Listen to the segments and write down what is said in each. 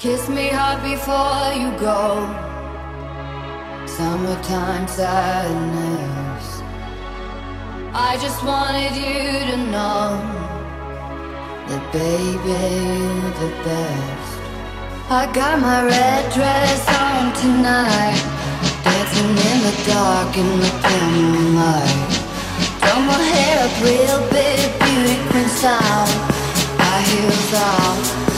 Kiss me hard before you go. Summertime sadness. I just wanted you to know that, baby, you're the best. I got my red dress on tonight, dancing in the dark in the dim light. Done my hair up real big, beauty queen style. High heels off,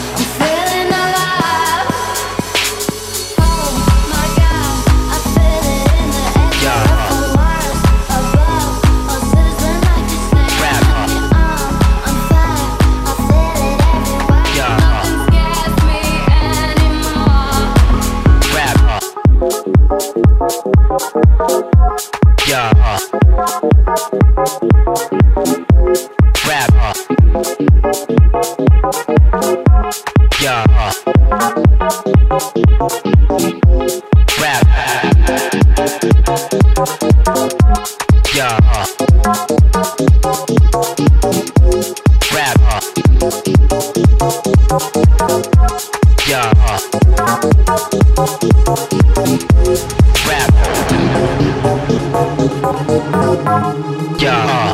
Yeah.